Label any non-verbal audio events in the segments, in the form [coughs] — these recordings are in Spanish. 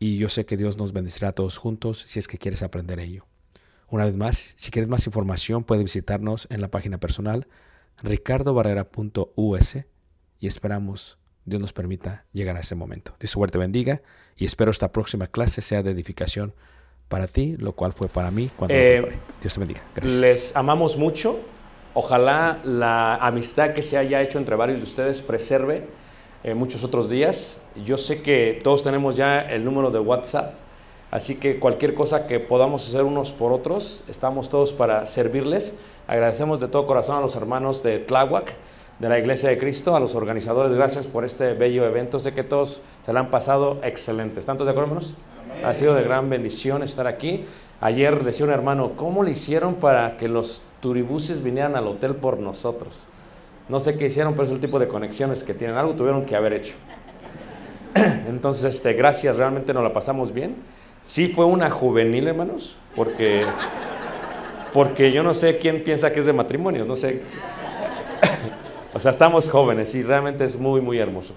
y yo sé que Dios nos bendecirá a todos juntos si es que quieres aprender ello. Una vez más, si quieres más información, puedes visitarnos en la página personal ricardobarrera.us y esperamos Dios nos permita llegar a ese momento. Dios suerte bendiga y espero esta próxima clase sea de edificación para ti, lo cual fue para mí cuando Eh. Dios te bendiga. Gracias. Les amamos mucho. Ojalá la amistad que se haya hecho entre varios de ustedes preserve eh, muchos otros días. Yo sé que todos tenemos ya el número de WhatsApp, así que cualquier cosa que podamos hacer unos por otros, estamos todos para servirles. Agradecemos de todo corazón a los hermanos de Tláhuac, de la Iglesia de Cristo, a los organizadores, gracias por este bello evento. Sé que todos se lo han pasado excelente. ¿Están todos de acuerdo, hermanos? Ha sido de gran bendición estar aquí. Ayer decía un hermano, ¿cómo le hicieron para que los turibuses vinieran al hotel por nosotros? No sé qué hicieron, pero es el tipo de conexiones que tienen. Algo tuvieron que haber hecho. [clears throat] Entonces, este, gracias, realmente nos la pasamos bien. Sí fue una juvenil, hermanos, porque, porque yo no sé quién piensa que es de matrimonios, no sé. [clears throat] o sea, estamos jóvenes y realmente es muy, muy hermoso.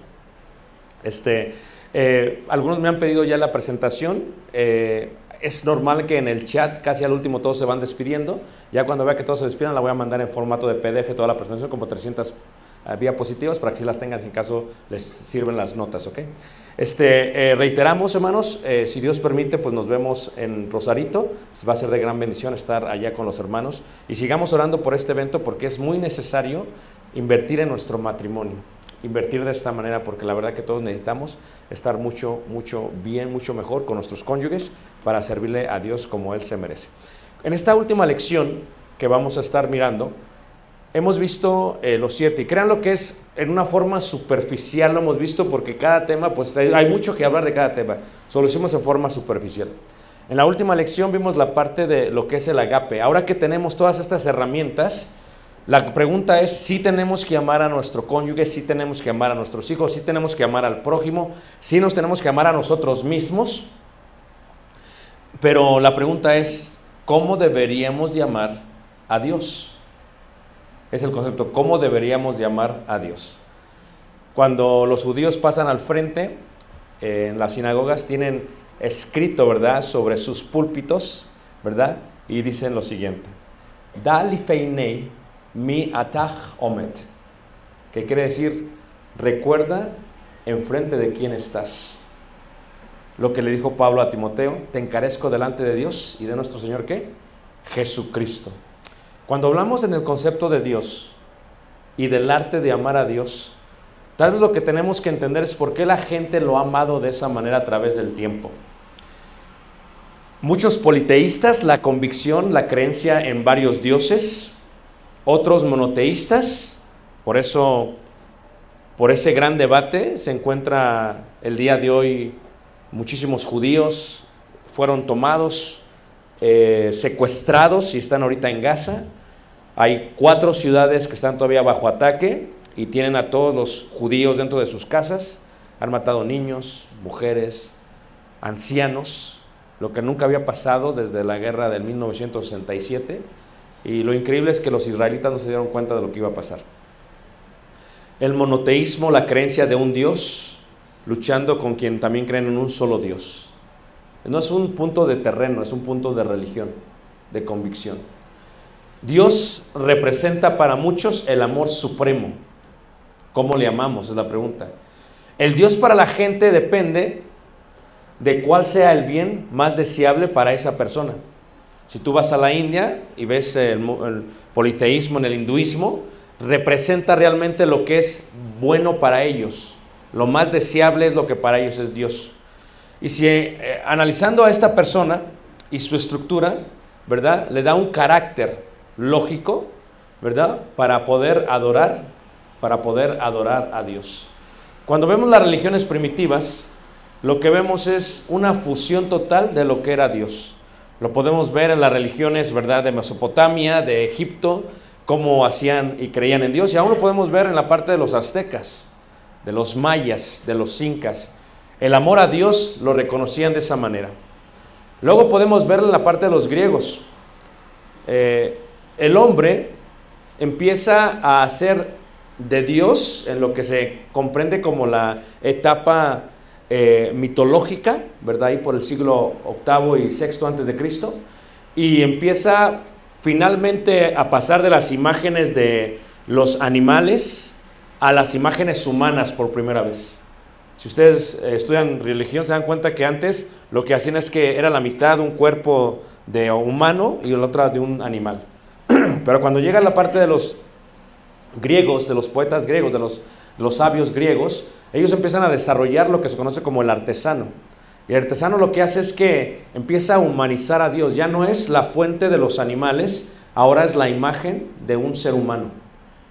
Este, eh, algunos me han pedido ya la presentación. eh, es normal que en el chat casi al último todos se van despidiendo. Ya cuando vea que todos se despidan la voy a mandar en formato de PDF toda la presentación, como 300 eh, diapositivas para que si las tengan en caso les sirven las notas, ¿ok? Este, eh, reiteramos, hermanos, eh, si Dios permite, pues nos vemos en Rosarito. Va a ser de gran bendición estar allá con los hermanos. Y sigamos orando por este evento porque es muy necesario invertir en nuestro matrimonio. Invertir de esta manera porque la verdad que todos necesitamos estar mucho, mucho bien, mucho mejor con nuestros cónyuges para servirle a Dios como Él se merece. En esta última lección que vamos a estar mirando, hemos visto eh, los siete. Y crean lo que es en una forma superficial lo hemos visto porque cada tema pues hay, mucho que hablar de cada tema. Solo hicimos en forma superficial. En la última lección vimos la parte de lo que es el agape. Ahora que tenemos todas estas herramientas la pregunta es si tenemos que amar a nuestro cónyuge si tenemos que amar a nuestros hijos si tenemos que amar al prójimo si nos tenemos que amar a nosotros mismos pero la pregunta es cómo deberíamos llamar a Dios es el concepto, ¿cómo deberíamos llamar a Dios? Cuando los judíos pasan al frente, eh, en las sinagogas tienen escrito, ¿verdad?, sobre sus púlpitos, ¿verdad? Y dicen lo siguiente, Dali feinei mi atach omet, que quiere decir, recuerda enfrente de quién estás. Lo que le dijo Pablo a Timoteo, te encarezco delante de Dios y de nuestro Señor, ¿qué? Jesucristo. Cuando hablamos en el concepto de Dios y del arte de amar a Dios, tal vez lo que tenemos que entender es por qué la gente lo ha amado de esa manera a través del tiempo. Muchos politeístas, la convicción, la creencia en varios dioses, otros monoteístas, por eso, por ese gran debate se encuentra el día de hoy muchísimos judíos fueron tomados, eh, secuestrados y están ahorita en Gaza. Hay cuatro ciudades que están todavía bajo ataque y tienen a todos los judíos dentro de sus casas. Han matado niños, mujeres, ancianos, lo que nunca había pasado desde la guerra del 1967. Y lo increíble es que los israelitas no se dieron cuenta de lo que iba a pasar. El monoteísmo, la creencia de un Dios, luchando con quien también creen en un solo Dios. No es un punto de terreno, es un punto de religión, de convicción. Dios representa para muchos el amor supremo. ¿Cómo le amamos? Es la pregunta. El Dios para la gente depende de cuál sea el bien más deseable para esa persona. Si tú vas a la India y ves el, politeísmo en el hinduismo, representa realmente lo que es bueno para ellos. Lo más deseable es lo que para ellos es Dios. Y si eh, analizando a esta persona y su estructura, ¿verdad? Le da un carácter lógico, ¿verdad? Para poder adorar, para poder adorar a Dios. Cuando vemos las religiones primitivas, lo que vemos es una fusión total de lo que era Dios. Lo podemos ver en las religiones, ¿verdad? De Mesopotamia, de Egipto, cómo hacían y creían en Dios. Y aún lo podemos ver en la parte de los aztecas, de los mayas, de los incas. El amor a Dios lo reconocían de esa manera. Luego podemos ver en la parte de los griegos. Eh, el hombre empieza a hacer de Dios en lo que se comprende como la etapa eh, mitológica, ¿verdad? Ahí por el siglo VIII y VI antes de Cristo. Y empieza finalmente a pasar de las imágenes de los animales a las imágenes humanas por primera vez. Si ustedes eh, estudian religión, se dan cuenta que antes lo que hacían es que era la mitad un cuerpo de humano y la otra de un animal. [clears throat] Pero cuando llega la parte de los griegos, de los poetas griegos, de los, los sabios griegos, ellos empiezan a desarrollar lo que se conoce como el artesano. Y el artesano lo que hace es que empieza a humanizar a Dios. Ya no es la fuente de los animales, ahora es la imagen de un ser humano.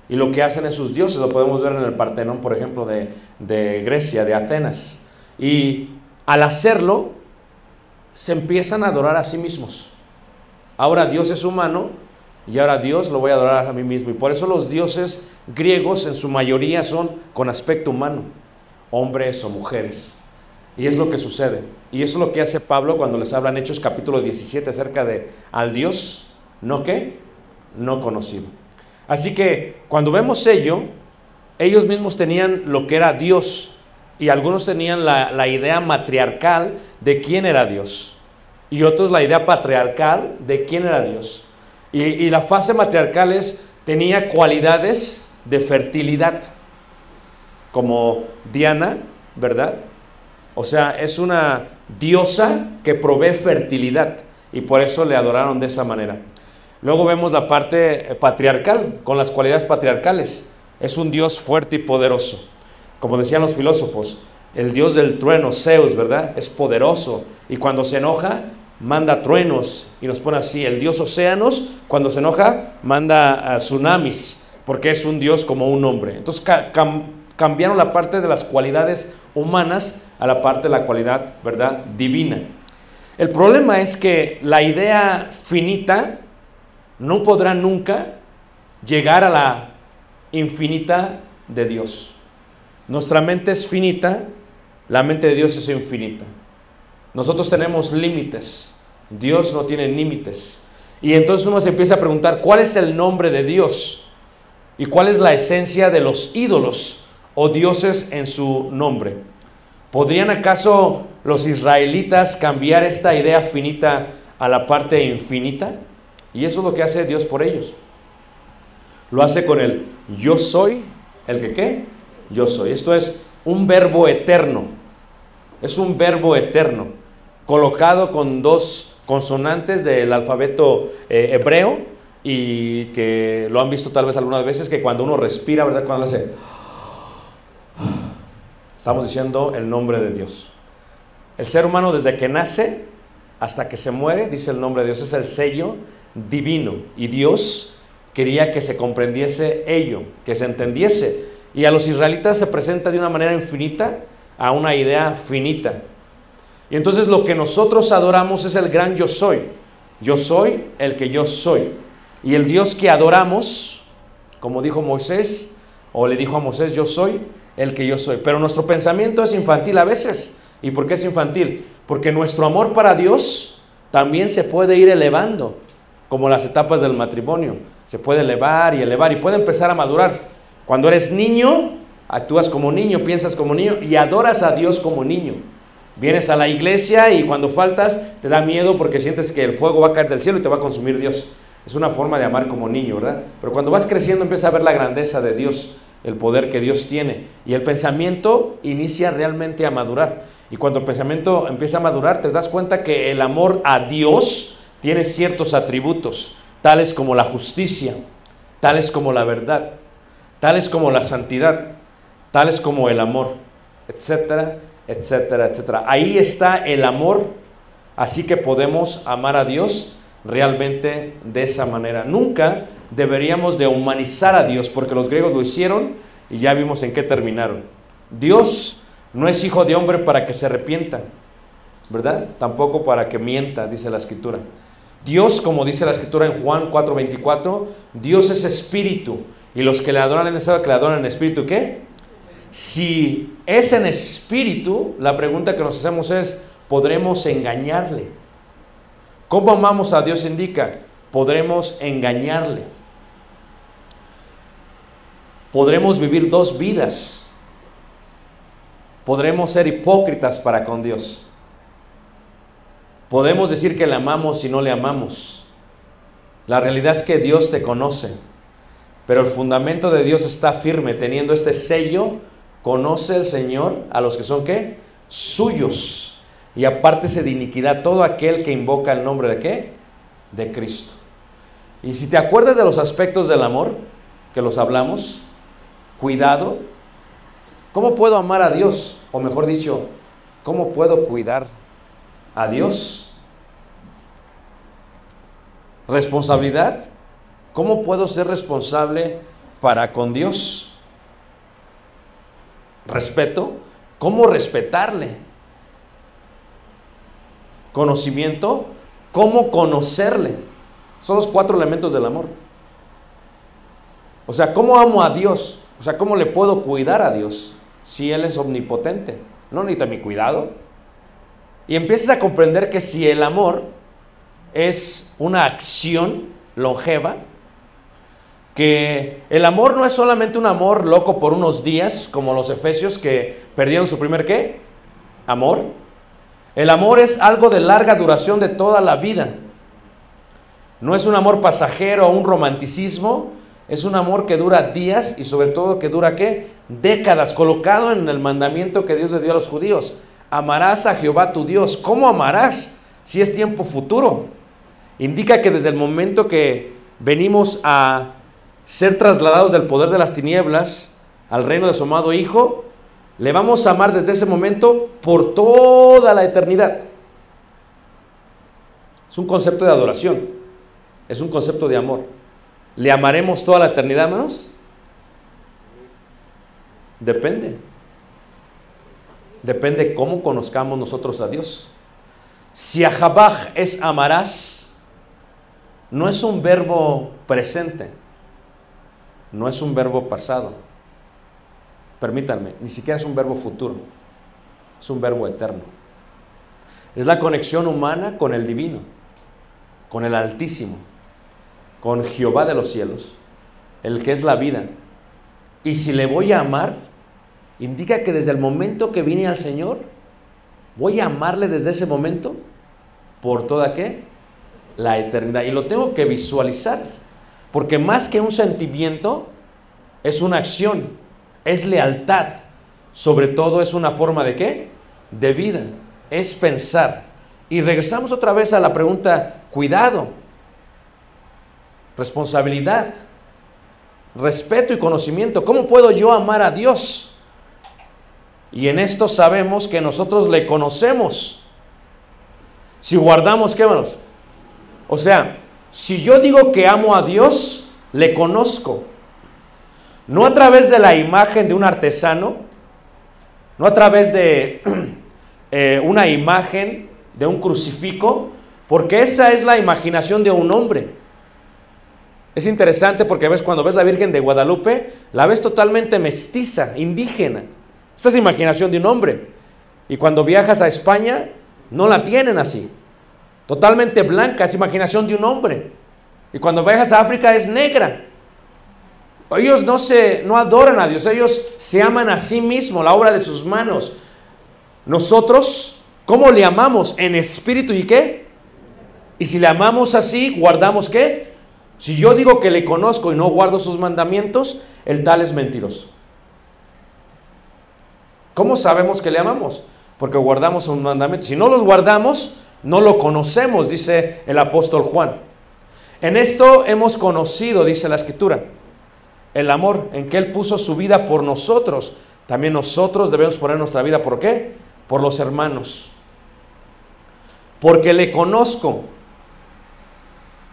Y lo que hacen esos dioses lo podemos ver en el Partenón, por ejemplo, de, de Grecia, de Atenas. Y al hacerlo, se empiezan a adorar a sí mismos. Ahora Dios es humano y ahora Dios lo voy a adorar a mí mismo. Y por eso los dioses griegos en su mayoría son con aspecto humano, hombres o mujeres. Y es lo que sucede. Y eso es lo que hace Pablo cuando les habla en Hechos capítulo 17 acerca de al Dios, ¿no qué? No conocido. Así que cuando vemos ello, ellos mismos tenían lo que era Dios y algunos tenían la, la, idea matriarcal de quién era Dios y otros la idea patriarcal de quién era Dios. Y, la fase matriarcal es, tenía cualidades de fertilidad, como Diana, ¿verdad? O sea, es una diosa que provee fertilidad y por eso le adoraron de esa manera. Luego vemos la parte eh, patriarcal, con las cualidades patriarcales. Es un dios fuerte y poderoso. Como decían los filósofos, el dios del trueno, Zeus, ¿verdad? Es poderoso y cuando se enoja, manda truenos y nos pone así. El dios océanos, cuando se enoja, manda tsunamis, porque es un dios como un hombre. Entonces ca cam cambiaron la parte de las cualidades humanas a la parte de la cualidad, ¿verdad? Divina. El problema es que la idea finita no podrá nunca llegar a la infinita de Dios. Nuestra mente es finita, la mente de Dios es infinita. Nosotros tenemos límites, Dios no tiene límites. Y entonces uno se empieza a preguntar, ¿cuál es el nombre de Dios? ¿Y cuál es la esencia de los ídolos o dioses en su nombre? ¿Podrían acaso los israelitas cambiar esta idea finita a la parte infinita? Y eso es lo que hace Dios por ellos. Lo hace con el yo soy, el que qué, yo soy. Esto es un verbo eterno. Es un verbo eterno, colocado con dos consonantes del alfabeto eh, hebreo y que lo han visto tal vez algunas veces, que cuando uno respira, ¿verdad? Cuando hace... Estamos diciendo el nombre de Dios. El ser humano desde que nace hasta que se muere, dice el nombre de Dios, es el sello divino. Y Dios quería que se comprendiese ello, que se entendiese. Y a los israelitas se presenta de una manera infinita a una idea finita. Y entonces lo que nosotros adoramos es el gran yo soy. Yo soy el que yo soy. Y el Dios que adoramos, como dijo Moisés, o le dijo a Moisés, yo soy el que yo soy. Pero nuestro pensamiento es infantil a veces. ¿Y por qué es infantil? Porque nuestro amor para Dios también se puede ir elevando, como las etapas del matrimonio. Se puede elevar y elevar y puede empezar a madurar. Cuando eres niño, actúas como niño, piensas como niño y adoras a Dios como niño. Vienes a la iglesia y cuando faltas te da miedo porque sientes que el fuego va a caer del cielo y te va a consumir Dios. Es una forma de amar como niño, ¿verdad? Pero cuando vas creciendo empiezas a ver la grandeza de Dios, el poder que Dios tiene. Y el pensamiento inicia realmente a madurar. Y cuando el pensamiento empieza a madurar, te das cuenta que el amor a Dios tiene ciertos atributos, tales como la justicia, tales como la verdad, tales como la santidad, tales como el amor, etcétera, etcétera, etcétera. Ahí está el amor, así que podemos amar a Dios realmente de esa manera. Nunca deberíamos de humanizar a Dios, porque los griegos lo hicieron y ya vimos en qué terminaron. Dios no es hijo de hombre para que se arrepienta, ¿verdad? Tampoco para que mienta, dice la escritura. Dios, como dice la escritura en Juan 4:24, Dios es espíritu y los que le adoran en esa que le adoran en espíritu, ¿qué? Si es en espíritu, la pregunta que nos hacemos es, ¿podremos engañarle? ¿Cómo amamos a Dios indica? Podremos engañarle. Podremos vivir dos vidas. Podremos ser hipócritas para con Dios. Podemos decir que le amamos y no le amamos. La realidad es que Dios te conoce, pero el fundamento de Dios está firme, teniendo este sello, conoce el Señor a los que son qué? Suyos. Y apártese de iniquidad todo aquel que invoca el nombre de qué? De Cristo. Y si te acuerdas de los aspectos del amor, que los hablamos, cuidado, ¿cómo puedo amar a Dios? O mejor dicho, ¿cómo puedo cuidar a Dios? Responsabilidad, ¿cómo puedo ser responsable para con Dios? Respeto, ¿cómo respetarle? Conocimiento, ¿cómo conocerle? Son los cuatro elementos del amor. O sea, ¿cómo amo a Dios? O sea, ¿cómo le puedo cuidar a Dios si Él es omnipotente? No necesita mi cuidado. Y empiezas a comprender que si el amor es una acción longeva, que el amor no es solamente un amor loco por unos días, como los efesios que perdieron su primer qué? Amor. El amor es algo de larga duración de toda la vida. No es un amor pasajero o un romanticismo, Es un amor que dura días y sobre todo que dura qué? Décadas, colocado en el mandamiento que Dios le dio a los judíos. Amarás a Jehová tu Dios. ¿Cómo amarás si es tiempo futuro? Indica que desde el momento que venimos a ser trasladados del poder de las tinieblas al reino de su amado Hijo, le vamos a amar desde ese momento por toda la eternidad. Es un concepto de adoración, es un concepto de amor. ¿Le amaremos toda la eternidad, hermanos? Depende. Depende cómo conozcamos nosotros a Dios. Si Ahabaj es amarás, no es un verbo presente, no es un verbo pasado. Permítanme, ni siquiera es un verbo futuro, es un verbo eterno. Es la conexión humana con el divino, con el Altísimo, con Jehová de los cielos, el que es la vida. Y si le voy a amar, indica que desde el momento que vine al Señor, voy a amarle desde ese momento por toda qué? La eternidad. Y lo tengo que visualizar, porque más que un sentimiento, es una acción, es lealtad, sobre todo es una forma de qué? De vida, es pensar. Y regresamos otra vez a la pregunta, cuidado, responsabilidad, respeto y conocimiento. ¿Cómo puedo yo amar a Dios? Y en esto sabemos que nosotros le conocemos. Si guardamos, ¿qué manos? O sea, si yo digo que amo a Dios, le conozco. No a través de la imagen de un artesano, no a través de [clears throat] eh, una imagen de un crucifijo, porque esa es la imaginación de un hombre. Es interesante porque ves cuando ves la Virgen de Guadalupe, la ves totalmente mestiza, indígena. Esta es imaginación de un hombre. Y cuando viajas a España, no la tienen así. Totalmente blanca, es imaginación de un hombre. Y cuando viajas a África es negra. Ellos no se no adoran a Dios, ellos se aman a sí mismos, la obra de sus manos. Nosotros, ¿cómo le amamos? En espíritu y qué? Y si le amamos así, guardamos qué? Si yo digo que le conozco y no guardo sus mandamientos, el tal es mentiroso. ¿Cómo sabemos que le amamos? Porque guardamos sus mandamientos. Si no los guardamos, no lo conocemos, dice el apóstol Juan. En esto hemos conocido, dice la escritura, el amor en que Él puso su vida por nosotros. También nosotros debemos poner nuestra vida por qué? Por los hermanos. Porque le conozco.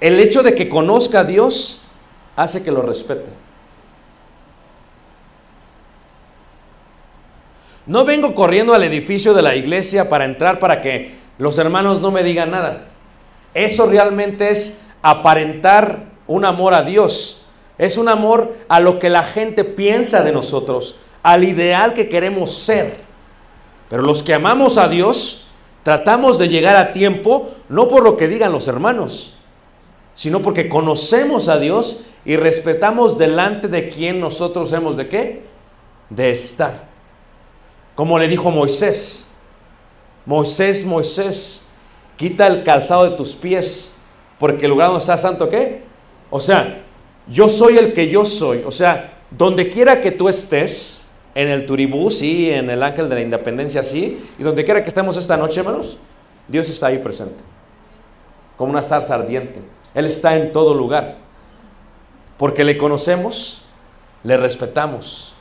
El hecho de que conozca a Dios hace que lo respete. No vengo corriendo al edificio de la iglesia para entrar para que los hermanos no me digan nada. Eso realmente es aparentar un amor a Dios. Es un amor a lo que la gente piensa de nosotros, al ideal que queremos ser. Pero los que amamos a Dios, tratamos de llegar a tiempo, no por lo que digan los hermanos, sino porque conocemos a Dios y respetamos delante de quien nosotros hemos de qué? De estar. Como le dijo Moisés, Moisés, Moisés, quita el calzado de tus pies, porque el lugar donde está santo, ¿qué? O sea, yo soy el que yo soy. O sea, donde quiera que tú estés, en el Turibú, sí, en el Ángel de la Independencia, sí, y donde quiera que estemos esta noche, hermanos, Dios está ahí presente, como una zarza ardiente. Él está en todo lugar, porque le conocemos, le respetamos.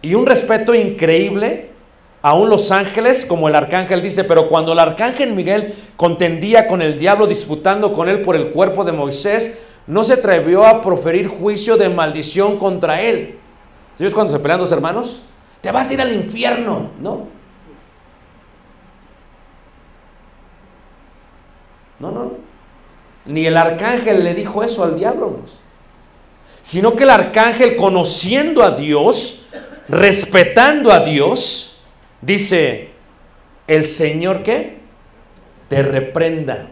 Y un respeto increíble, aún los ángeles, como el arcángel dice, pero cuando el arcángel Miguel contendía con el diablo, disputando con él por el cuerpo de Moisés, no se atrevió a proferir juicio de maldición contra él. ¿Sabes cuando se pelean dos hermanos? Te vas a ir al infierno, ¿no? No, no, no. Ni el arcángel le dijo eso al diablo, sino que el arcángel, conociendo a Dios, respetando a Dios, dice, el Señor que te reprenda.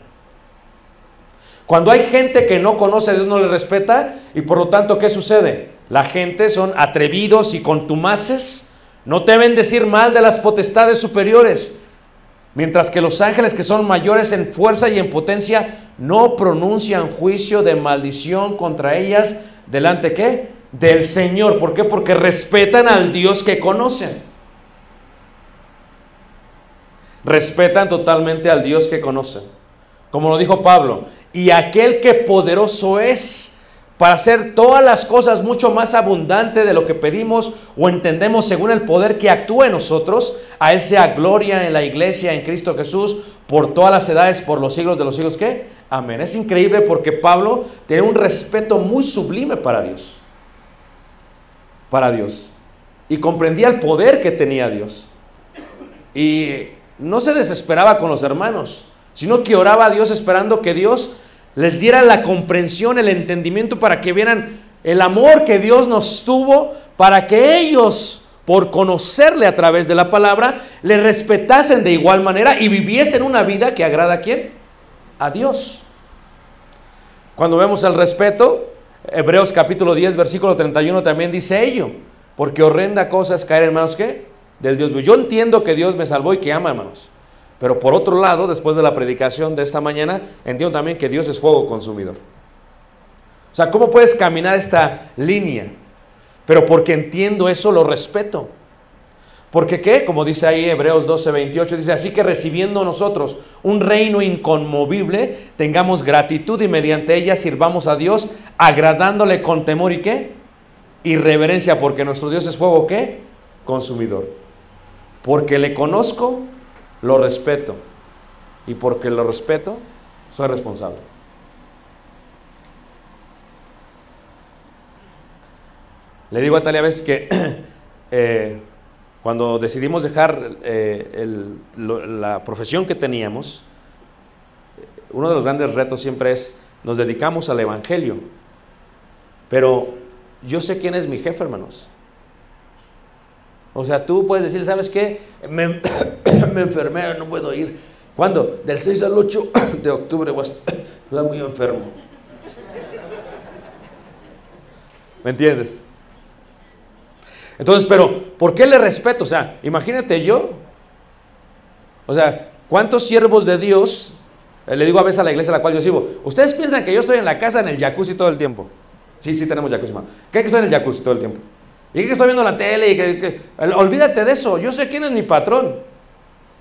Cuando hay gente que no conoce a Dios, no le respeta, y por lo tanto, ¿qué sucede? La gente son atrevidos y contumaces, no deben decir mal de las potestades superiores, mientras que los ángeles que son mayores en fuerza y en potencia no pronuncian juicio de maldición contra ellas delante qué? Del Señor. ¿Por qué? Porque respetan al Dios que conocen. Respetan totalmente al Dios que conocen. Como lo dijo Pablo, y aquel que poderoso es para hacer todas las cosas mucho más abundante de lo que pedimos o entendemos según el poder que actúa en nosotros, a Él sea gloria en la iglesia, en Cristo Jesús, por todas las edades, por los siglos de los siglos. ¿Qué? Amén. Es increíble porque Pablo tiene un respeto muy sublime para Dios. Para Dios. Y comprendía el poder que tenía Dios. Y no se desesperaba con los hermanos, sino que oraba a Dios esperando que Dios les diera la comprensión, el entendimiento para que vieran el amor que Dios nos tuvo, para que ellos, por conocerle a través de la palabra, le respetasen de igual manera y viviesen una vida que agrada a quién? A Dios. Cuando vemos el respeto, Hebreos capítulo 10, versículo 31 también dice ello, porque horrenda cosa es caer en manos ¿qué? Del Dios. Yo entiendo que Dios me salvó y que ama, hermanos. Pero por otro lado, después de la predicación de esta mañana, entiendo también que Dios es fuego consumidor. O sea, ¿cómo puedes caminar esta línea? Pero porque entiendo eso, lo respeto. Porque qué? Como dice ahí Hebreos 12, 28, dice, así que recibiendo nosotros un reino inconmovible, tengamos gratitud y mediante ella sirvamos a Dios, agradándole con temor y qué? Y reverencia, porque nuestro Dios es fuego qué? Consumidor. Porque le conozco, lo respeto. Y porque lo respeto, soy responsable. Le digo a Talia a veces que [clears throat] eh, cuando decidimos dejar eh, la profesión que teníamos, uno de los grandes retos siempre es, nos dedicamos al Evangelio. Pero yo sé quién es mi jefe, hermanos. O sea, tú puedes decir, ¿sabes qué? Me, [coughs] enfermé, no puedo ir. ¿Cuándo? Del 6 al 8 [coughs] de octubre voy [coughs] muy enfermo. ¿Me entiendes? Entonces, pero, ¿por qué le respeto? O sea, imagínate yo. O sea, ¿cuántos siervos de Dios, eh, le digo a veces a la iglesia a la cual yo sirvo, ustedes piensan que yo estoy en la casa en el jacuzzi todo el tiempo? Sí, sí tenemos jacuzzi, ma. ¿Qué que estoy en el jacuzzi todo el tiempo? Y que estoy viendo la tele y que, olvídate de eso, yo sé quién es mi patrón.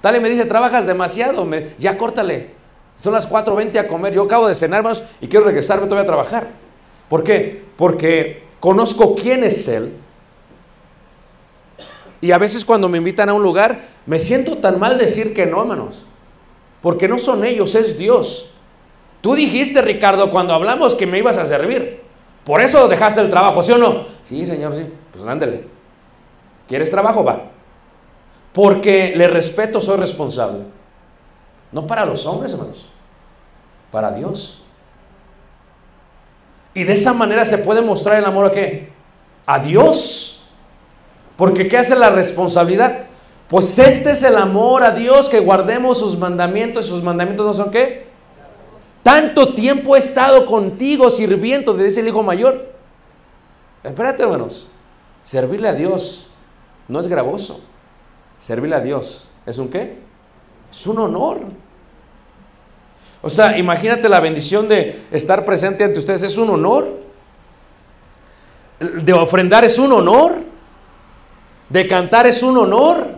Tal y me dice, trabajas demasiado, me- ya córtale. Son las 4.20 a comer, yo acabo de cenar, hermanos, y quiero regresarme todavía a trabajar. ¿Por qué? Porque conozco quién es Él. Y a veces cuando me invitan a un lugar, me siento tan mal decir que no, hermanos. Porque no son ellos, es Dios. Tú dijiste, Ricardo, cuando hablamos que me ibas a servir. Por eso dejaste el trabajo, ¿sí o no? Sí, señor, sí. Pues ándele. ¿Quieres trabajo? Va. Porque le respeto, soy responsable. No para los hombres, hermanos. Para Dios. Y de esa manera se puede mostrar el amor a qué? A Dios. Porque ¿qué hace la responsabilidad? Pues este es el amor a Dios, que guardemos sus mandamientos. ¿Y sus mandamientos no son qué? Tanto tiempo he estado contigo sirviendo, le dice el hijo mayor. Espérate, hermanos. Servirle a Dios no es gravoso. Servirle a Dios es un qué? Es un honor. O sea, imagínate la bendición de estar presente ante ustedes. Es un honor. De ofrendar es un honor. De cantar es un honor.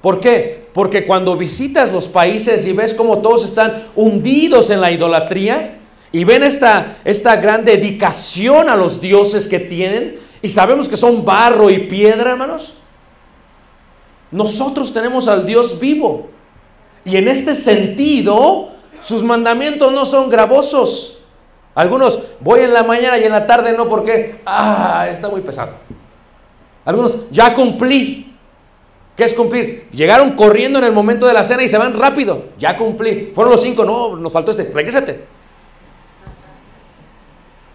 ¿Por qué? Porque cuando visitas los países y ves cómo todos están hundidos en la idolatría y ven esta, esta gran dedicación a los dioses que tienen y sabemos que son barro y piedra, hermanos, nosotros tenemos al Dios vivo. Y en este sentido, sus mandamientos no son gravosos. Algunos, voy en la mañana y en la tarde no, porque, ah, está muy pesado. Algunos, ya cumplí. ¿Qué es cumplir? Llegaron corriendo en el momento de la cena y se van rápido. Ya cumplí. Fueron los cinco, no, nos faltó este. Regrésate.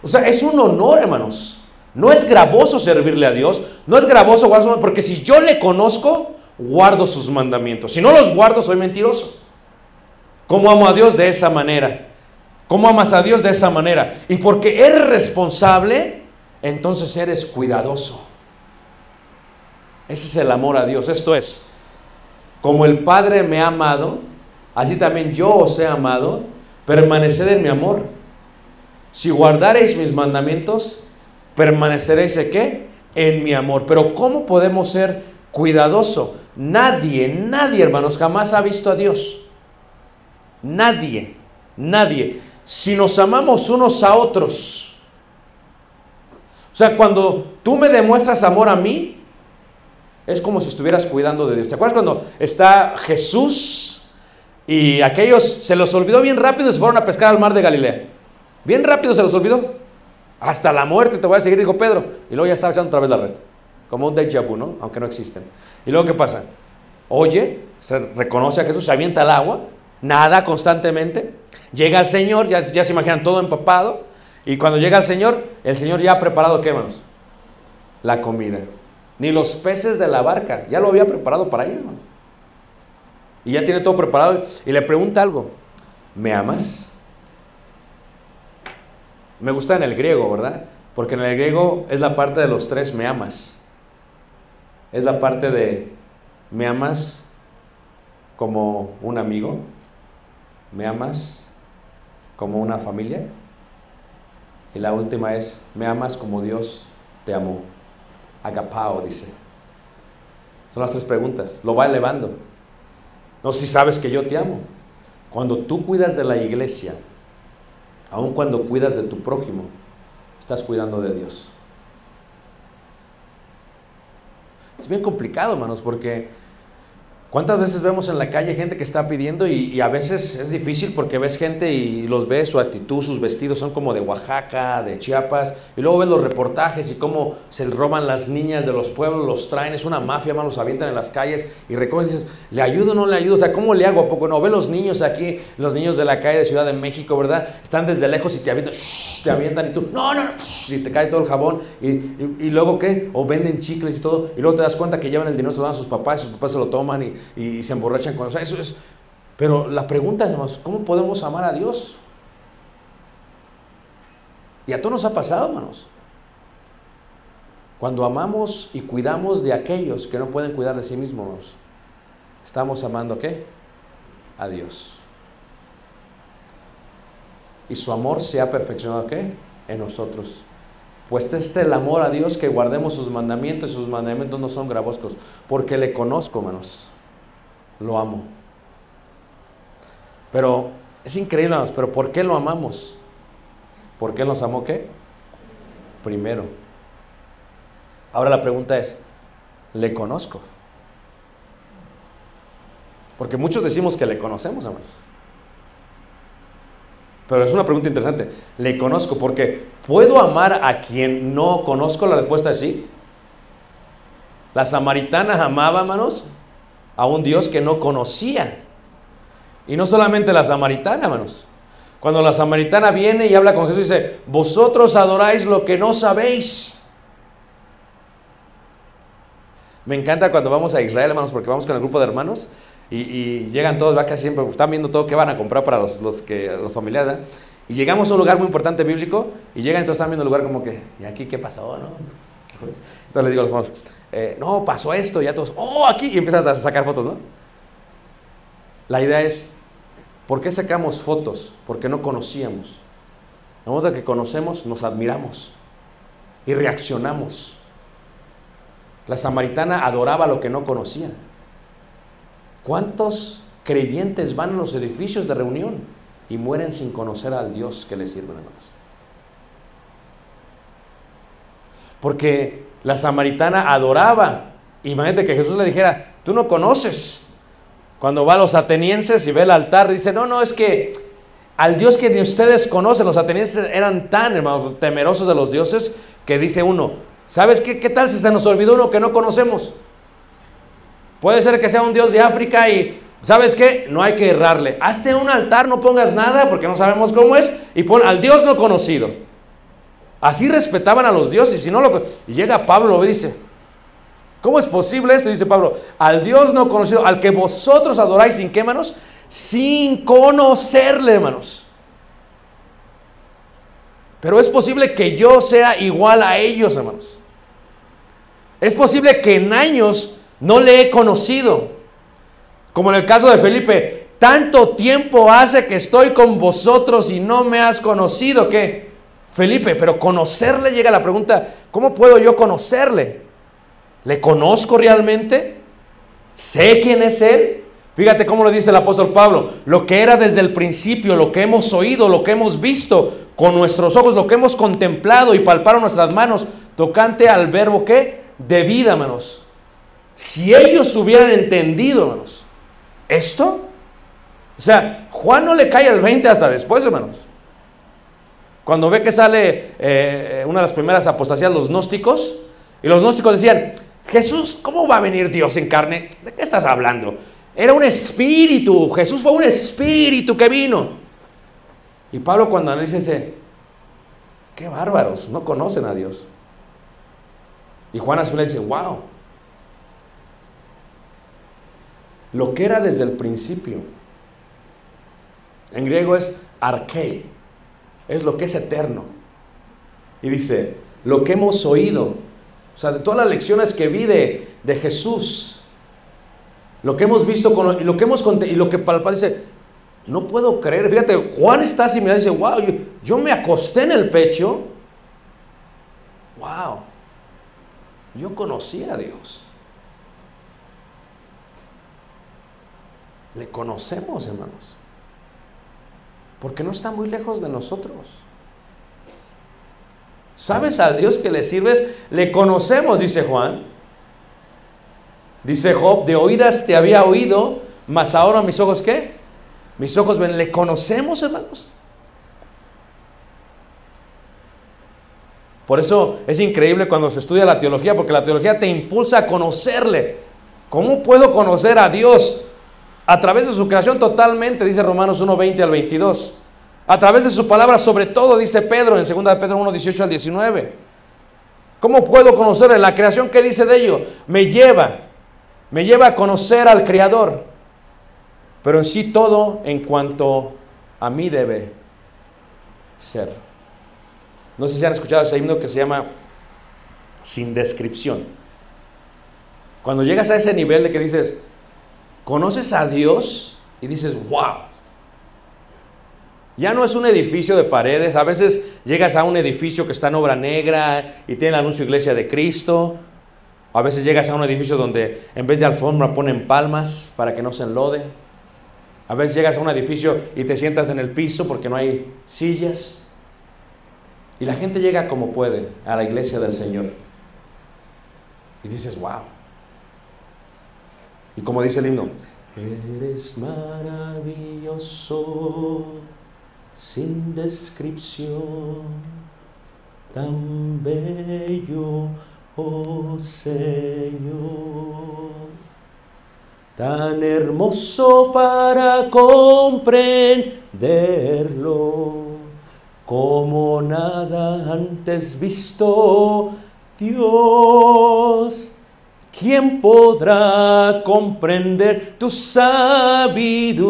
O sea, es un honor, hermanos. No es gravoso servirle a Dios. No es gravoso guardar porque si yo le conozco, guardo sus mandamientos. Si no los guardo, soy mentiroso. ¿Cómo amo a Dios? De esa manera. ¿Cómo amas a Dios? De esa manera. Y porque eres responsable, entonces eres cuidadoso. Ese es el amor a Dios. Esto es, como el Padre me ha amado, así también yo os he amado, permaneced en mi amor. Si guardareis mis mandamientos, permaneceréis en qué? En mi amor. Pero ¿cómo podemos ser cuidadoso? Nadie, nadie, hermanos, jamás ha visto a Dios. Nadie, nadie. Si nos amamos unos a otros. O sea, cuando tú me demuestras amor a mí, es como si estuvieras cuidando de Dios. ¿Te acuerdas cuando está Jesús y aquellos se los olvidó bien rápido y se fueron a pescar al mar de Galilea? Bien rápido se los olvidó. Hasta la muerte te voy a seguir, dijo Pedro. Y luego ya estaba echando otra vez la red. Como un déjà vu, ¿no? Aunque no existen. Y luego, ¿qué pasa? Oye, se reconoce a Jesús, se avienta al agua, nada constantemente. Llega el Señor, ya, se imaginan todo empapado. Y cuando llega el Señor, el Señor ya ha preparado, ¿qué, hermanos? La comida. Ni los peces de la barca, ya lo había preparado para ellos, hermano. Y ya tiene todo preparado. Y le pregunta algo, ¿me amas? Me gusta en el griego, ¿verdad? Porque en el griego es la parte de los tres me amas. Es la parte de me amas como un amigo, me amas como una familia. Y la última es me amas como Dios te amó. Agapao dice. Son las tres preguntas. Lo va elevando. No si sabes que yo te amo. Cuando tú cuidas de la iglesia, aun cuando cuidas de tu prójimo, estás cuidando de Dios. Es bien complicado, hermanos, porque ¿cuántas veces vemos en la calle gente que está pidiendo y, y, a veces es difícil porque ves gente y los ves, su actitud, sus vestidos son como de Oaxaca, de Chiapas, y luego ves los reportajes y cómo se roban las niñas de los pueblos, los traen, es una mafia, hermanos, los avientan en las calles y recogen y dices, ¿le ayudo o no le ayudo? O sea, ¿cómo le hago a poco? No, ve los niños aquí, los niños de la calle de Ciudad de México, ¿verdad? Están desde lejos y te avientan, shh, te avientan y tú, no, no, no, shh, y te cae todo el jabón y, y, y, luego ¿qué? O venden chicles y todo, y luego te das cuenta que llevan el dinero, se lo dan a sus papás, y sus papás se lo toman y, y se emborrachan con eso. es, pero la pregunta es, ¿cómo podemos amar a Dios? Y a todos nos ha pasado, hermanos. Cuando amamos y cuidamos de aquellos que no pueden cuidar de sí mismos, estamos amando qué? A Dios. Y su amor se ha perfeccionado qué? En nosotros. Pues este el amor a Dios que guardemos sus mandamientos y sus mandamientos no son gravoscos, porque le conozco, hermanos. Lo amo. Pero es increíble, pero ¿por qué lo amamos? ¿Por qué nos amó qué? Primero. Ahora la pregunta es, ¿le conozco? Porque muchos decimos que le conocemos, hermanos. Pero es una pregunta interesante. ¿Le conozco? Porque ¿puedo amar a quien no conozco? La respuesta es sí. La samaritana amaba, hermanos, a un Dios que no conocía. Y no solamente la samaritana, hermanos. Cuando la samaritana viene y habla con Jesús, dice, vosotros adoráis lo que no sabéis. Me encanta cuando vamos a Israel, hermanos, porque vamos con el grupo de hermanos y, llegan todos, va casi siempre, están viendo todo qué van a comprar para los, los, que, los familiares. ¿eh? Y llegamos a un lugar muy importante bíblico y llegan entonces están viendo el lugar como que, ¿y aquí qué pasó? No? Entonces les digo a los hermanos, eh, no, pasó esto, y ya todos, oh, aquí, y empiezan a sacar fotos, ¿no? La idea es, ¿por qué sacamos fotos? Porque no conocíamos. En momento que conocemos, nos admiramos y reaccionamos. La samaritana adoraba lo que no conocía. ¿Cuántos creyentes van a los edificios de reunión y mueren sin conocer al Dios que les sirve, hermanos? Porque la samaritana adoraba. Imagínate que Jesús le dijera, tú no conoces. Cuando va a los atenienses y ve el altar, dice, no, no, es que al Dios que ni ustedes conocen, los atenienses eran tan, hermanos, temerosos de los dioses, que dice uno, ¿sabes qué, qué tal si se nos olvidó uno que no conocemos? Puede ser que sea un Dios de África y, ¿sabes qué? No hay que errarle. Hazte un altar, no pongas nada porque no sabemos cómo es, y pon al Dios no conocido. Así respetaban a los dioses. Y si no lo. Y llega Pablo, y dice: ¿Cómo es posible esto? Dice Pablo: Al Dios no conocido, al que vosotros adoráis sin qué, hermanos? Sin conocerle, hermanos. Pero es posible que yo sea igual a ellos, hermanos. Es posible que en años no le he conocido. Como en el caso de Felipe, tanto tiempo hace que estoy con vosotros y no me has conocido, ¿qué? Felipe, pero conocerle llega la pregunta, ¿cómo puedo yo conocerle? ¿Le conozco realmente? ¿Sé quién es Él? Fíjate cómo lo dice el apóstol Pablo, lo que era desde el principio, lo que hemos oído, lo que hemos visto con nuestros ojos, lo que hemos contemplado y palparon nuestras manos, tocante al verbo que de vida, hermanos. Si ellos hubieran entendido, hermanos, esto, o sea, Juan no le cae el 20 hasta después, hermanos. Cuando ve que sale eh, una de las primeras apostasías, los gnósticos, y los gnósticos decían, Jesús, ¿cómo va a venir Dios en carne? ¿De qué estás hablando? Era un espíritu, Jesús fue un espíritu que vino. Y Pablo cuando analiza dice, qué bárbaros, no conocen a Dios. Y Juan a su vez dice, wow, lo que era desde el principio, en griego es arquei, es lo que es eterno. Y dice, lo que hemos oído, o sea, de todas las lecciones que vi de, Jesús, lo que hemos visto con, y lo que hemos y lo que Palpa dice, no puedo creer. Fíjate, Juan está así, me dice, wow, yo me acosté en el pecho. Wow, yo conocí a Dios. Le conocemos, hermanos. Porque no está muy lejos de nosotros. ¿Sabes al Dios que le sirves? Le conocemos, dice Juan. Dice Job, de oídas te había oído, mas ahora mis ojos qué? Mis ojos ven, le conocemos, hermanos. Por eso es increíble cuando se estudia la teología, porque la teología te impulsa a conocerle. ¿Cómo puedo conocer a Dios? A través de su creación totalmente, dice Romanos 1, 20 al 22. A través de su palabra, sobre todo, dice Pedro en 2 de Pedro 1, 18 al 19. ¿Cómo puedo conocerle? La creación, ¿qué dice de ello? Me lleva, me lleva a conocer al Creador. Pero en sí todo en cuanto a mí debe ser. No sé si han escuchado ese himno que se llama Sin descripción. Cuando llegas a ese nivel de que dices, conoces a Dios y dices, wow. Ya no es un edificio de paredes, a veces llegas a un edificio que está en obra negra y tiene el anuncio Iglesia de Cristo, a veces llegas a un edificio donde en vez de alfombra ponen palmas para que no se enlode. A veces llegas a un edificio y te sientas en el piso porque no hay sillas. Y la gente llega como puede a la iglesia del Señor. Y dices, wow. Y como dice el himno, eres maravilloso, sin descripción, tan bello, oh Señor tan hermoso para comprenderlo, como nada antes visto, Dios. ¿Quién podrá comprender tu sabiduría?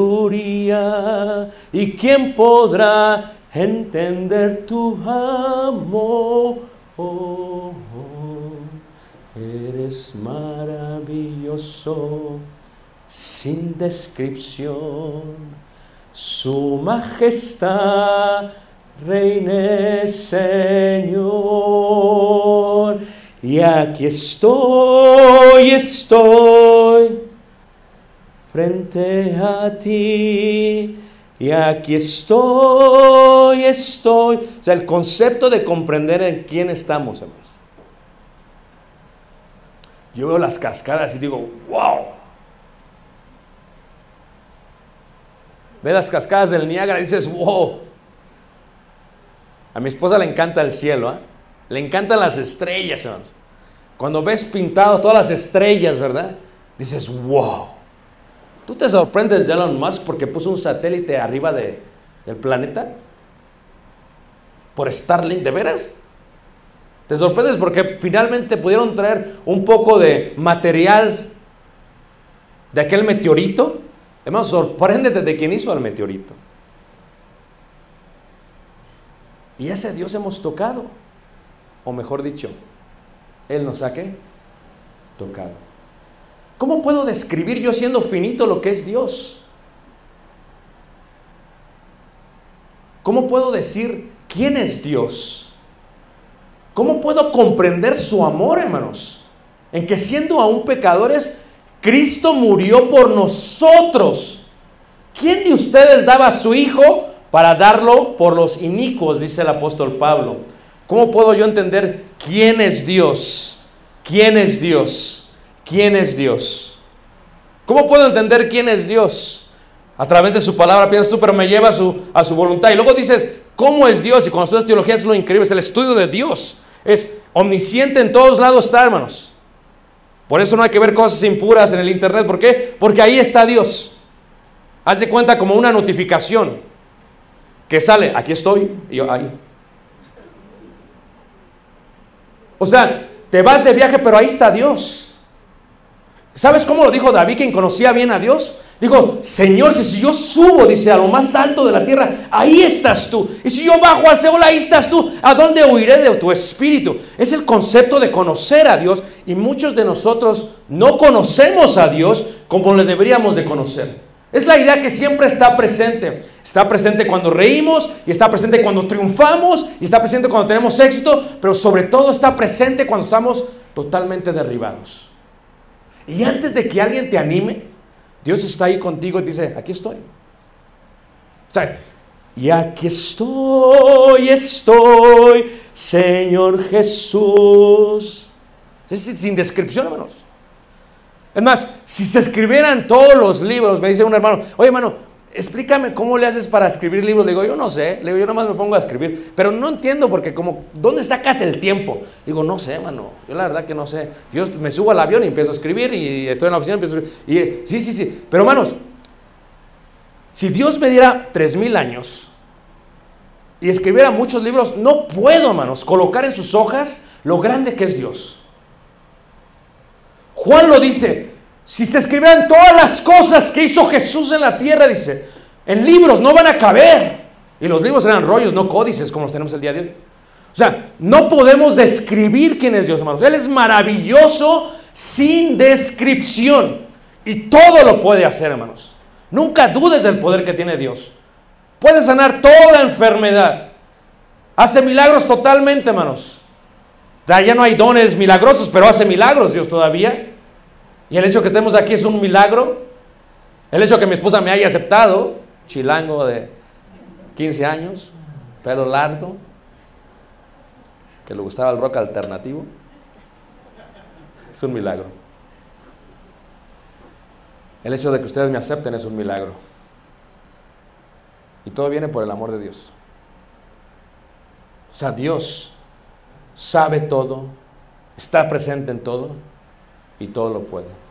¿Y quién podrá entender tu amor? Eres maravilloso sin descripción. Su majestad reine Señor. Y aquí estoy, estoy frente a ti. Y aquí estoy, estoy. O sea, el concepto de comprender en quién estamos, hermanos. Yo veo las cascadas y digo, wow. Ve las cascadas del Niágara y dices, wow. A mi esposa le encanta el cielo, ¿eh? le encantan las estrellas, hermanos. Cuando ves pintado todas las estrellas, ¿verdad? Dices, wow. ¿Tú te sorprendes de Elon Musk porque puso un satélite arriba de, del planeta? ¿Por Starlink? ¿De veras? Te sorprendes porque finalmente pudieron traer un poco de material de aquel meteorito. Además, sorpréndete de quién hizo el meteorito. Y ese Dios hemos tocado. O mejor dicho, Él nos ha tocado. ¿Cómo puedo describir yo siendo finito lo que es Dios? ¿Cómo puedo decir ¿quién es Dios? ¿Cómo puedo comprender su amor, hermanos? En que siendo aún pecadores, Cristo murió por nosotros. ¿Quién de ustedes daba a su Hijo para darlo por los inicuos? Dice el apóstol Pablo. ¿Cómo puedo yo entender quién es Dios? ¿Quién es Dios? ¿Quién es Dios? ¿Cómo puedo entender quién es Dios? A través de su palabra, piensas tú, pero me lleva a su, a su voluntad. Y luego dices, ¿cómo es Dios? Y cuando estudias teología es lo increíble, es el estudio de Dios. Es omnisciente en todos lados está, hermanos. Por eso no hay que ver cosas impuras en el internet. ¿Por qué? Porque ahí está Dios. Haz de cuenta como una notificación que sale, aquí estoy, y yo ahí. O sea, te vas de viaje, pero ahí está Dios. ¿Sabes cómo lo dijo David, quien conocía bien a Dios? Dijo, Señor, si yo subo, dice, a lo más alto de la tierra, ahí estás tú. Y si yo bajo al Seol, ahí estás tú. ¿A dónde huiré de tu espíritu? Es el concepto de conocer a Dios. Y muchos de nosotros no conocemos a Dios como le deberíamos de conocer. Es la idea que siempre está presente. Está presente cuando reímos y está presente cuando triunfamos y está presente cuando tenemos éxito, pero sobre todo está presente cuando estamos totalmente derribados. Y antes de que alguien te anime, Dios está ahí contigo y dice, aquí estoy. O sea, y aquí estoy, estoy, Señor Jesús. Es sin descripción, hermanos. Es más, si se escribieran todos los libros, me dice un hermano, oye hermano, explícame cómo le haces para escribir libros. Le digo, yo no sé, le digo, yo nomás me pongo a escribir, pero no entiendo porque como, ¿dónde sacas el tiempo? Digo, no sé, hermano, yo la verdad que no sé. Yo me subo al avión y empiezo a escribir y estoy en la oficina y empiezo a escribir. Y, sí, sí, sí, pero hermanos, si Dios me diera tres mil años y escribiera muchos libros, no puedo, hermanos, colocar en sus hojas lo grande que es Dios. Juan lo dice, si se escribieran todas las cosas que hizo Jesús en la tierra, dice, en libros no van a caber. Y los libros eran rollos, no códices como los tenemos el día de hoy. O sea, no podemos describir quién es Dios, hermanos. Él es maravilloso sin descripción. Y todo lo puede hacer, hermanos. Nunca dudes del poder que tiene Dios. Puede sanar toda enfermedad. Hace milagros totalmente, hermanos. Ya no hay dones milagrosos, pero hace milagros Dios todavía. Y el hecho que estemos aquí es un milagro. El hecho que mi esposa me haya aceptado, chilango de 15 años, pelo largo, que le gustaba el rock alternativo, es un milagro. El hecho de que ustedes me acepten es un milagro. Y todo viene por el amor de Dios. O sea, Dios sabe todo, está presente en todo y todo lo puede.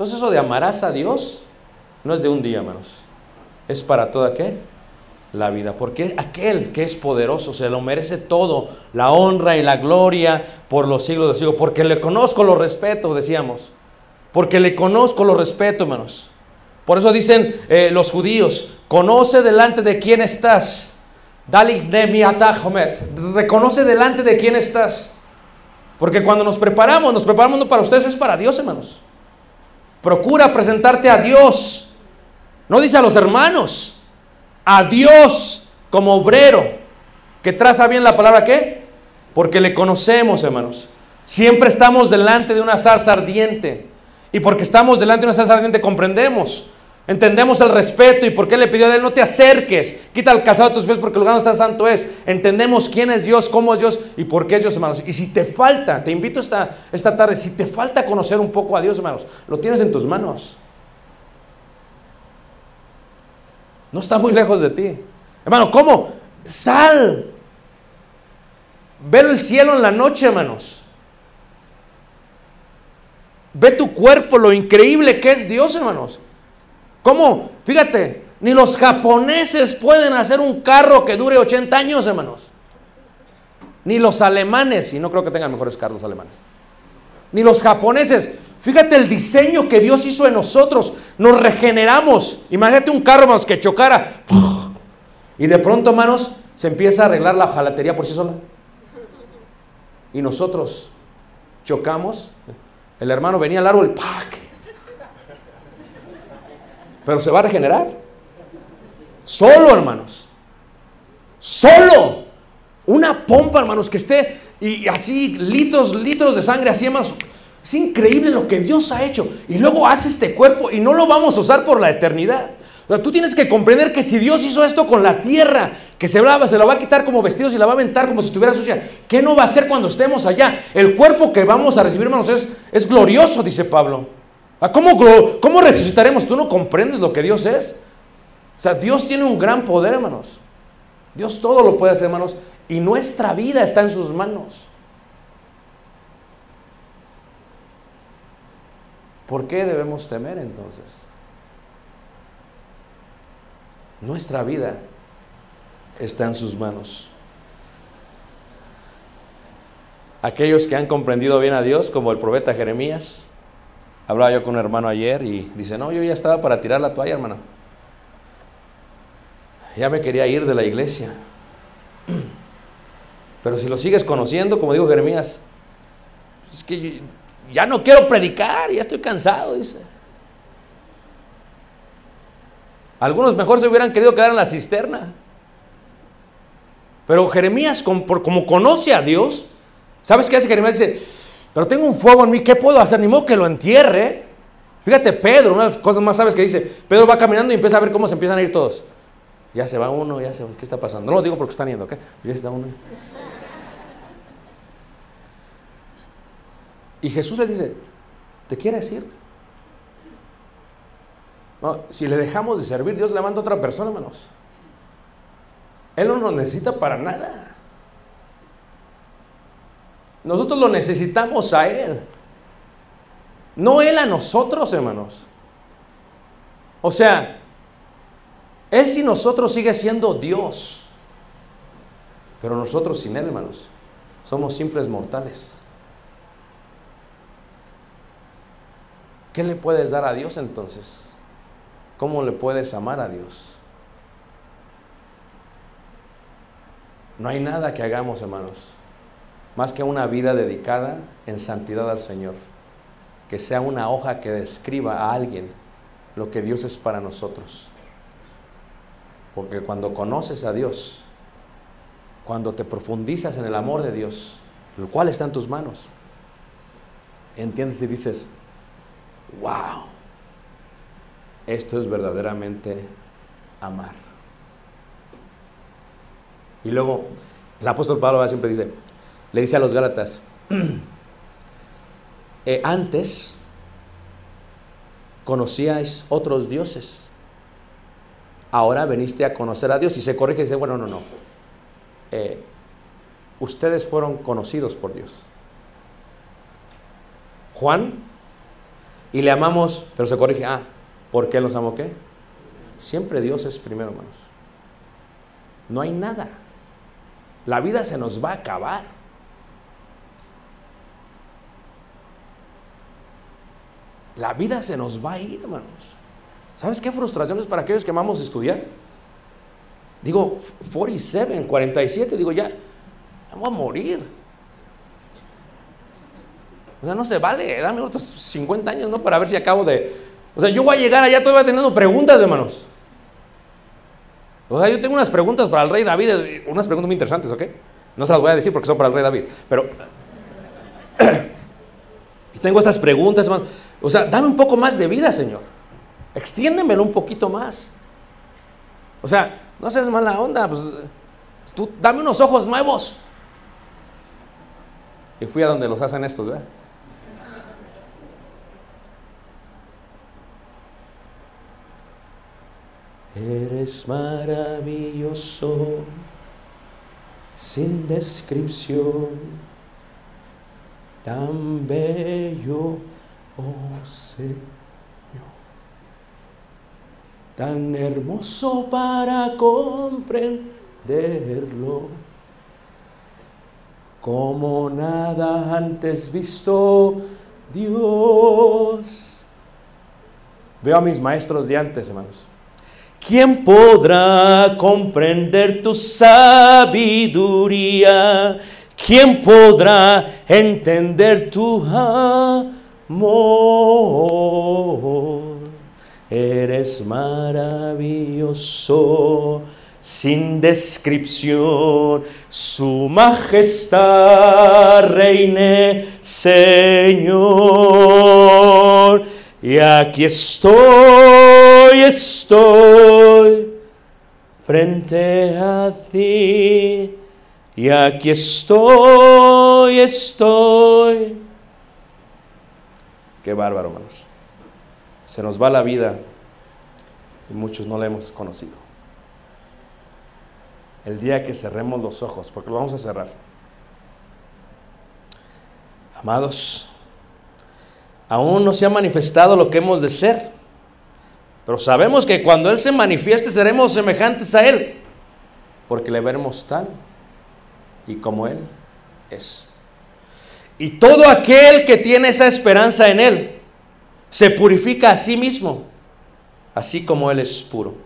Entonces eso de amarás a Dios no es de un día, hermanos. Es para toda qué? La vida. Porque aquel que es poderoso se lo merece todo, la honra y la gloria por los siglos de siglos. Porque le conozco, lo respeto, decíamos. Porque le conozco, lo respeto, hermanos. Por eso dicen eh, los judíos, conoce delante de quién estás. Reconoce delante de quién estás. Porque cuando nos preparamos, nos preparamos no para ustedes, es para Dios, hermanos. Procura presentarte a Dios. No dice a los hermanos, a Dios como obrero, que traza bien la palabra qué? Porque le conocemos, hermanos. Siempre estamos delante de una zarza ardiente. Y porque estamos delante de una zarza ardiente comprendemos Entendemos el respeto y por qué le pidió a él, no te acerques, quita el calzado de tus pies porque el lugar donde está santo es. Entendemos quién es Dios, cómo es Dios y por qué es Dios, hermanos. Y si te falta, te invito esta, esta tarde, si te falta conocer un poco a Dios, hermanos, lo tienes en tus manos. No está muy lejos de ti. Hermano, ¿cómo? Sal. Ver el cielo en la noche, hermanos. Ve tu cuerpo, lo increíble que es Dios, hermanos. ¿Cómo? Fíjate, ni los japoneses pueden hacer un carro que dure 80 años, hermanos. Ni los alemanes, y no creo que tengan mejores carros alemanes. Ni los japoneses. Fíjate el diseño que Dios hizo en nosotros. Nos regeneramos. Imagínate un carro, hermanos, que chocara. Y de pronto, hermanos, se empieza a arreglar la jalatería por sí sola. Y nosotros chocamos. El hermano venía al árbol, ¡pac! Pero se va a regenerar. Solo, hermanos. Solo. Una pompa, hermanos, que esté y así litros, litros de sangre, así, hermanos. Es increíble lo que Dios ha hecho. Y luego hace este cuerpo y no lo vamos a usar por la eternidad. Tú tienes que comprender que si Dios hizo esto con la tierra, que se, la, se la va a quitar como vestidos y la va a aventar como si estuviera sucia, ¿qué no va a hacer cuando estemos allá? El cuerpo que vamos a recibir, hermanos, es, es glorioso, dice Pablo. ¿A ¿Cómo, glo- ¿Cómo resucitaremos? ¿Tú no comprendes lo que Dios es? O sea, Dios tiene un gran poder, hermanos. Dios todo lo puede hacer, hermanos. Y nuestra vida está en sus manos. ¿Por qué debemos temer entonces? Nuestra vida está en sus manos. Aquellos que han comprendido bien a Dios, como el profeta Jeremías, hablaba yo con un hermano ayer y dice, no, yo ya estaba para tirar la toalla, hermano. Ya me quería ir de la iglesia. [clears throat] Pero si lo sigues conociendo, como dijo Jeremías, es que ya no quiero predicar, ya estoy cansado, dice. Algunos mejor se hubieran querido quedar en la cisterna. Pero Jeremías, com- por- como conoce a Dios, ¿sabes qué hace Jeremías? Dice, pero tengo un fuego en mí, ¿qué puedo hacer? Ni modo que lo entierre. Fíjate, Pedro, una de las cosas más sabes que dice, Pedro va caminando y empieza a ver cómo se empiezan a ir todos. Ya se va uno, ya se va, ¿qué está pasando? No lo digo porque están yendo, ¿ok? Ya está uno. Y Jesús le dice, ¿te quieres ir? No, si le dejamos de servir, Dios le manda a otra persona, hermanos. Él no nos necesita para nada. Nosotros lo necesitamos a Él. No Él a nosotros, hermanos. O sea, Él sin nosotros sigue siendo Dios. Pero nosotros sin Él, hermanos, somos simples mortales. ¿Qué le puedes dar a Dios entonces? ¿Cómo le puedes amar a Dios? No hay nada que hagamos, hermanos, más que una vida dedicada en santidad al Señor. Que sea una hoja que describa a alguien lo que Dios es para nosotros. Porque cuando conoces a Dios, cuando te profundizas en el amor de Dios, el cual está en tus manos, entiendes y dices, wow, esto es verdaderamente amar. Y luego el apóstol Pablo siempre dice, le dice a los Gálatas, [clears throat] "Eh, antes conocíais otros dioses, ahora veniste a conocer a Dios y se corrige y dice, bueno, no, no, Eh, ustedes fueron conocidos por Dios. Juan, y le amamos, pero se corrige, ah, ¿por qué los amo qué? Siempre Dios es primero, hermanos. No hay nada. La vida se nos va a acabar. La vida se nos va a ir, hermanos. ¿Sabes qué frustración es para aquellos que amamos estudiar? Digo, 47, 47, digo, ya, ya voy a morir. O sea, no se vale, dame otros 50 años, ¿no? Para ver si acabo de... O sea, yo voy a llegar allá todavía teniendo preguntas, hermanos. O sea, yo tengo unas preguntas para el rey David, eh, unas preguntas muy interesantes, ¿ok? No se las voy a decir porque son para el rey David, pero... [clears throat] y tengo estas preguntas, hermano. O sea, dame un poco más de vida, Señor. Extiéndemelo un poquito más. O sea, no seas mala onda, pues tú dame unos ojos nuevos. Y fui a donde los hacen estos, ¿verdad? Eres maravilloso, sin descripción, tan bello, Señor, tan hermoso para comprenderlo, como nada antes visto Dios. Veo a mis maestros de antes, hermanos. ¿Quién podrá comprender tu sabiduría? ¿Quién podrá entender tu? Eres maravilloso, sin descripción. Su majestad reine, Señor. Y aquí estoy, estoy frente a ti. Y aquí estoy, estoy. Qué bárbaro, hermanos. Se nos va la vida y muchos no la hemos conocido. El día que cerremos los ojos, porque lo vamos a cerrar. Amados, aún no se ha manifestado lo que hemos de ser, pero sabemos que cuando Él se manifieste seremos semejantes a Él, porque le veremos tal y como Él es. Y todo aquel que tiene esa esperanza en Él se purifica a sí mismo, así como Él es puro.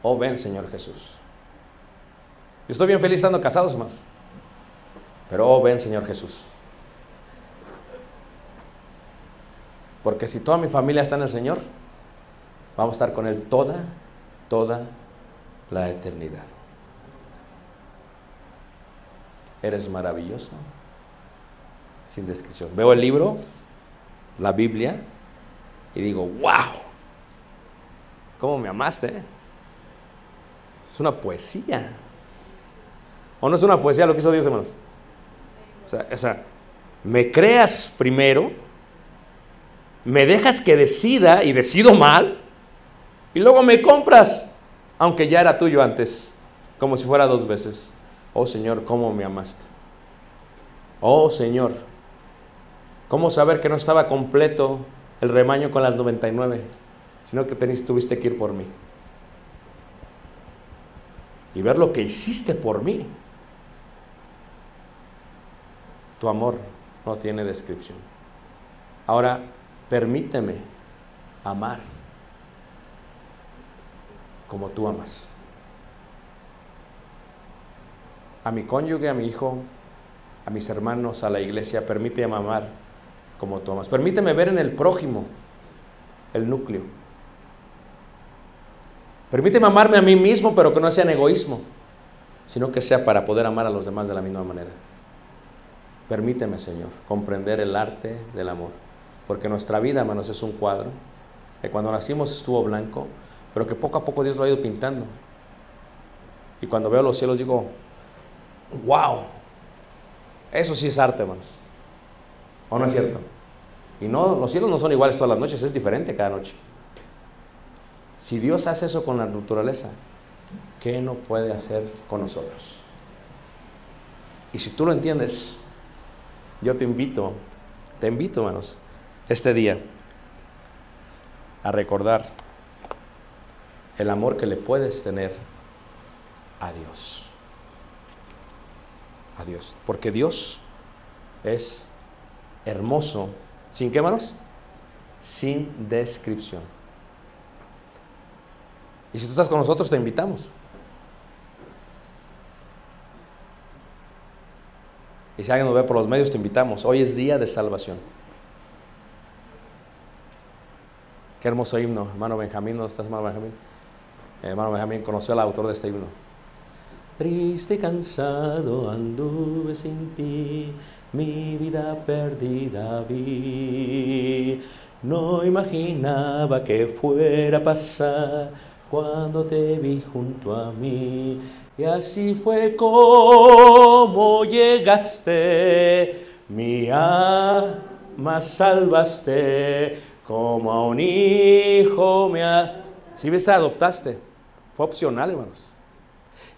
Oh, ven, Señor Jesús. Yo estoy bien feliz estando casados, hermanos. Pero, oh, ven, Señor Jesús. Porque si toda mi familia está en el Señor, vamos a estar con Él toda, toda la eternidad. Eres maravilloso, sin descripción. Veo el libro, la Biblia, y digo, wow, ¿cómo me amaste? Es una poesía. ¿O no es una poesía lo que hizo Dios, hermanos? O sea, o sea, me creas primero, me dejas que decida y decido mal, y luego me compras, aunque ya era tuyo antes, como si fuera dos veces. Oh Señor, ¿cómo me amaste? Oh Señor, ¿cómo saber que no estaba completo el rebaño con las 99, sino que teniste, tuviste que ir por mí? Y ver lo que hiciste por mí. Tu amor no tiene descripción. Ahora, permíteme amar como tú amas. A mi cónyuge, a mi hijo, a mis hermanos, a la iglesia, permíteme amar como tú amas. Permíteme ver en el prójimo el núcleo. Permíteme amarme a mí mismo, pero que no sea en egoísmo, sino que sea para poder amar a los demás de la misma manera. Permíteme, Señor, comprender el arte del amor, porque nuestra vida, hermanos, es un cuadro que cuando nacimos estuvo blanco, pero que poco a poco Dios lo ha ido pintando. Y cuando veo los cielos digo, wow, eso sí es arte, hermanos. ¿O no es cierto? Y no, los cielos no son iguales todas las noches, es diferente cada noche. Si Dios hace eso con la naturaleza, ¿qué no puede hacer con nosotros? Y si tú lo entiendes, yo te invito, te invito, hermanos, este día a recordar el amor que le puedes tener a Dios. A Dios. Porque Dios es hermoso. ¿Sin qué, hermanos? Sin descripción. Y si tú estás con nosotros, te invitamos. Y si alguien nos ve por los medios, te invitamos. Hoy es día de salvación. Qué hermoso himno, hermano Benjamín. ¿Dónde estás, hermano Benjamín? Eh, hermano Benjamín conoció al autor de este himno. Triste y cansado anduve sin ti, mi vida perdida vi. No imaginaba que fuera a pasar cuando te vi junto a mí. Y así fue como llegaste, mi alma salvaste, como a un hijo me ha... Si ves, adoptaste, fue opcional, hermanos.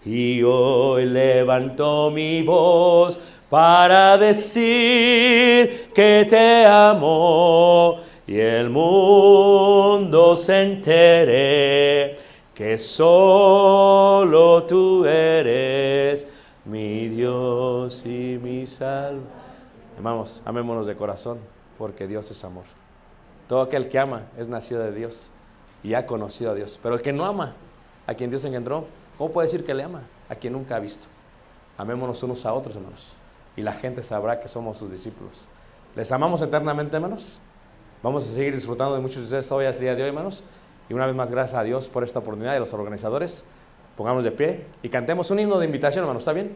Y hoy levanto mi voz para decir que te amo y el mundo se entere que solo tú eres mi Dios y mi salvo. Vamos, amémonos de corazón, porque Dios es amor. Todo aquel que ama es nacido de Dios y ha conocido a Dios. Pero el que no ama a quien Dios engendró, ¿cómo puede decir que le ama? A quien nunca ha visto. Amémonos unos a otros, hermanos. Y la gente sabrá que somos sus discípulos. ¿Les amamos eternamente, hermanos? Vamos a seguir disfrutando de muchos de ustedes hoy, el día de hoy, hermanos. Y una vez más, gracias a Dios por esta oportunidad y a los organizadores. Pongamos de pie y cantemos un himno de invitación, hermano. ¿Está bien?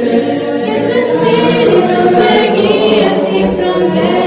dónde estés. que tu espíritu me guíe sin fronteras,